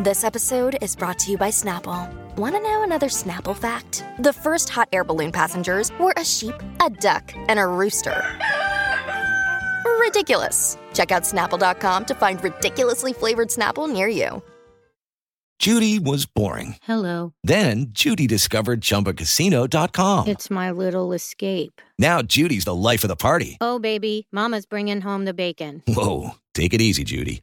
This episode is brought to you by Snapple. Want to know another Snapple fact? The first hot air balloon passengers were a sheep, a duck, and a rooster. Ridiculous. Check out snapple.com to find ridiculously flavored Snapple near you. Judy was boring. Hello. Then Judy discovered ChumbaCasino.com. It's my little escape. Now Judy's the life of the party. Oh, baby, Mama's bringing home the bacon. Whoa, take it easy, Judy.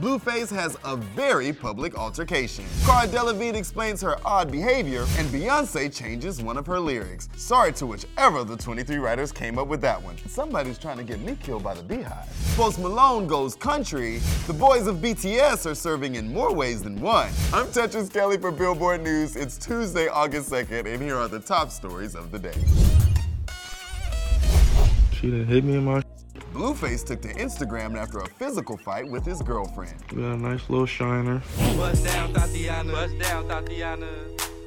Blueface has a very public altercation. Cara Delevingne explains her odd behavior, and Beyonce changes one of her lyrics. Sorry to whichever of the 23 writers came up with that one. Somebody's trying to get me killed by the BeyHive. Post Malone goes country. The boys of BTS are serving in more ways than one. I'm Tetris Kelly for Billboard News. It's Tuesday, August 2nd, and here are the top stories of the day. She done hit me in my. Blueface took to Instagram after a physical fight with his girlfriend. You got a nice little shiner. Bust down, Tatiana. Bust down, Tatiana.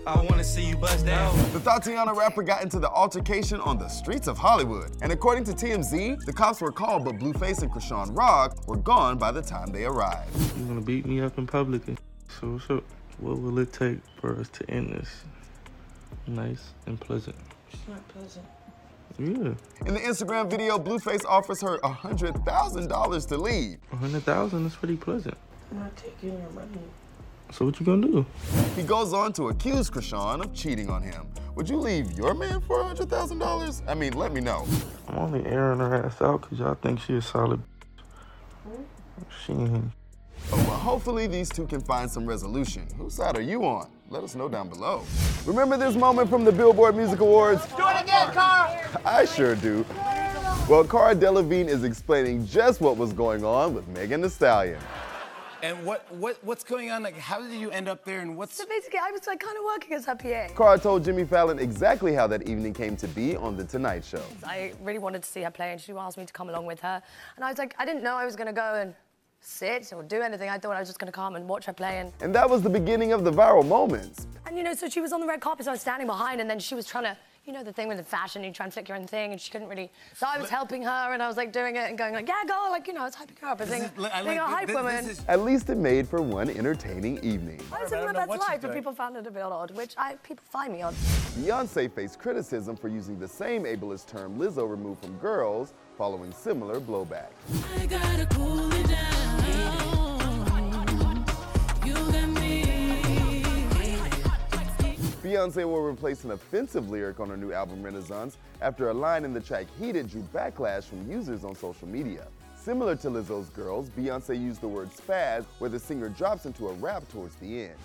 I wanna see you bust down. The Tatiana rapper got into the altercation on the streets of Hollywood. And according to TMZ, the cops were called, but Blueface and Chrisean Rock were gone by the time they arrived. You're gonna beat me up in public? So what's up? What will it take for us to end this? Nice and pleasant. It's not pleasant. Yeah. In the Instagram video, Blueface offers her a $100,000 to leave. A hundred thousand is pretty pleasant. I'm not taking your money. So what you gonna do? He goes on to accuse Chrisean of cheating on him. Would you leave your man for a $100,000? I mean, let me know. I'm only airing her ass out because y'all think she a solid. Hmm? She ain't. Oh, well, hopefully these two can find some resolution. Whose side are you on? Let us know down below. Remember this moment from the Billboard Music Awards? Do it again, Cara! I sure do. Well, Cara Delevingne is explaining just what was going on with Megan Thee Stallion. And what, what what's going on? Like, how did you end up there? And what's So basically, I was like kind of working as her PA. Cara told Jimmy Fallon exactly how that evening came to be on The Tonight Show. I really wanted to see her play, and she asked me to come along with her. And I was like, I didn't know I was going to go and sit or do anything. I thought I was just going to come and watch her play. And, And that was the beginning of the viral moments. and you know, so she was on the red carpet, so I was standing behind, and then she was trying to, you know, the thing with the fashion, you try and flick your own thing, and she couldn't really. So I was helping her, and I was like doing it and going like, yeah, go, like you know, I was hyping her up, as being, is- I being a hype this- woman. this is- At least it made for one entertaining evening. I was I living don't my best what life, but people found it a bit odd, which I people find me odd. Beyonce faced criticism for using the same ableist term Lizzo removed from girls following similar blowback. Beyonce will replace an offensive lyric on her new album Renaissance after a line in the track Heated drew backlash from users on social media. Similar to Lizzo's Girls, Beyonce used the word spaz where the singer drops into a rap towards the end.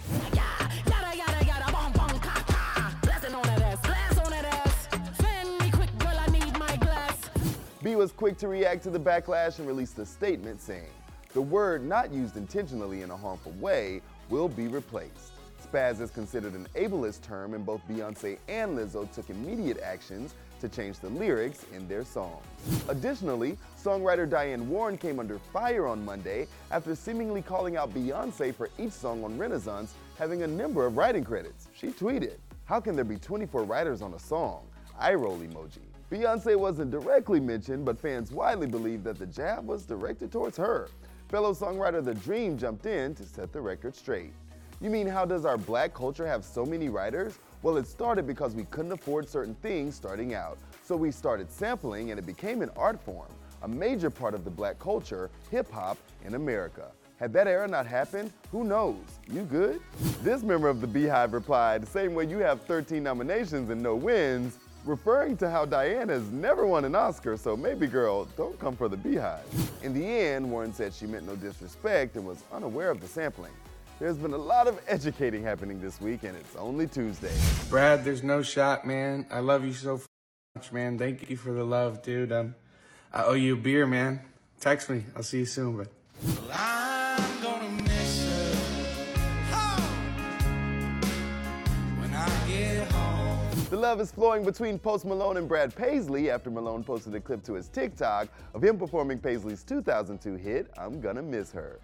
B was quick to react to the backlash and released a statement saying, The word not used intentionally in a harmful way will be replaced. Spaz is considered an ableist term, and both Beyonce and Lizzo took immediate actions to change the lyrics in their songs. Additionally, songwriter Diane Warren came under fire on Monday after seemingly calling out Beyonce for each song on Renaissance having a number of writing credits. She tweeted, How can there be 24 writers on a song? Eye roll emoji. Beyonce wasn't directly mentioned, but fans widely believe that the jab was directed towards her. Fellow songwriter The Dream jumped in to set the record straight. You mean, how does our black culture have so many writers? Well, it started because we couldn't afford certain things starting out. So we started sampling and it became an art form, a major part of the black culture, hip hop, in America. Had that era not happened, who knows? You good? This member of the BeyHive replied, same way you have 13 nominations and no wins, referring to how Diane has never won an Oscar, so maybe girl, don't come for the BeyHive. In the end, Warren said she meant no disrespect and was unaware of the sampling. There's been a lot of educating happening this week, and it's only Tuesday. Brad, there's no shot, man. I love you so f- much, man. Thank you for the love, dude. Um, I owe you a beer, man. Text me. I'll see you soon, but. I'm gonna miss her. When I get home. The love is flowing between Post Malone and Brad Paisley after Malone posted a clip to his TikTok of him performing Paisley's 2002 hit, I'm Gonna Miss Her.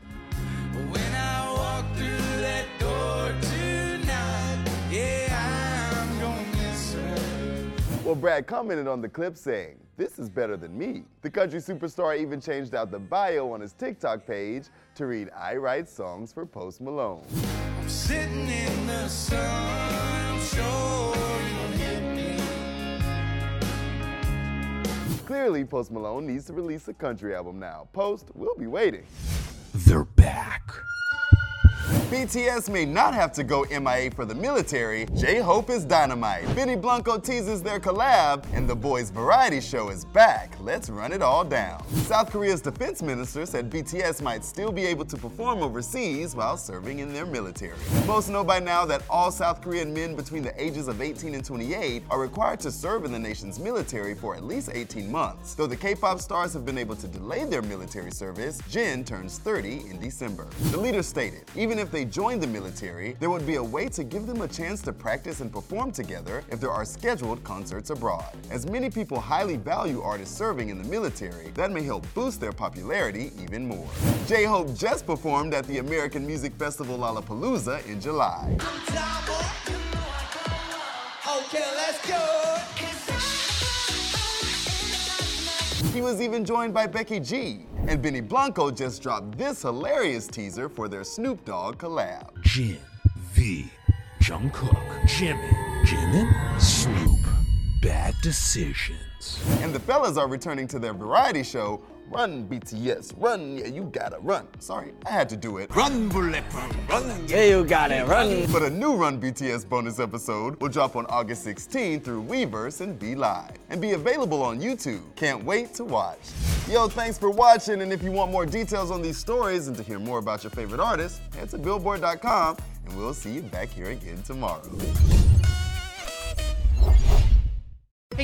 Well, Brad commented on the clip saying, This is better than me. The country superstar even changed out the bio on his TikTok page to read, I write songs for Post Malone. I'm sitting in the sun, sure you'll hit me. Clearly, Post Malone needs to release a country album now. Post, we'll be waiting. They're back. BTS may not have to go MIA for the military. J-Hope is dynamite. Benny Blanco teases their collab, and the boys' variety show is back. Let's run it all down. South Korea's defense minister said BTS might still be able to perform overseas while serving in their military. Most know by now that all South Korean men between the ages of 18 and 28 are required to serve in the nation's military for at least 18 months. Though the K-pop stars have been able to delay their military service, Jin turns 30 in December. The leader stated, even if they join the military, there would be a way to give them a chance to practice and perform together if there are scheduled concerts abroad. As many people highly value artists serving in the military, that may help boost their popularity even more. J-Hope just performed at the American Music Festival Lollapalooza in July. Okay, let's go. He was even joined by Becky G. And Benny Blanco just dropped this hilarious teaser for their Snoop Dogg collab. Jin, V, Jungkook, Jimin, Jimin, Snoop. Bad decisions. And the fellas are returning to their variety show, Run BTS, Run, yeah, you gotta run. Sorry, I had to do it. Run, bulletproof, run. Yeah, you got it, run. But a new Run BTS bonus episode will drop on August 16 through Weverse and V Live and be available on YouTube. Can't wait to watch. Yo, thanks for watching, and if you want more details on these stories and to hear more about your favorite artists, head to billboard.com and we'll see you back here again tomorrow.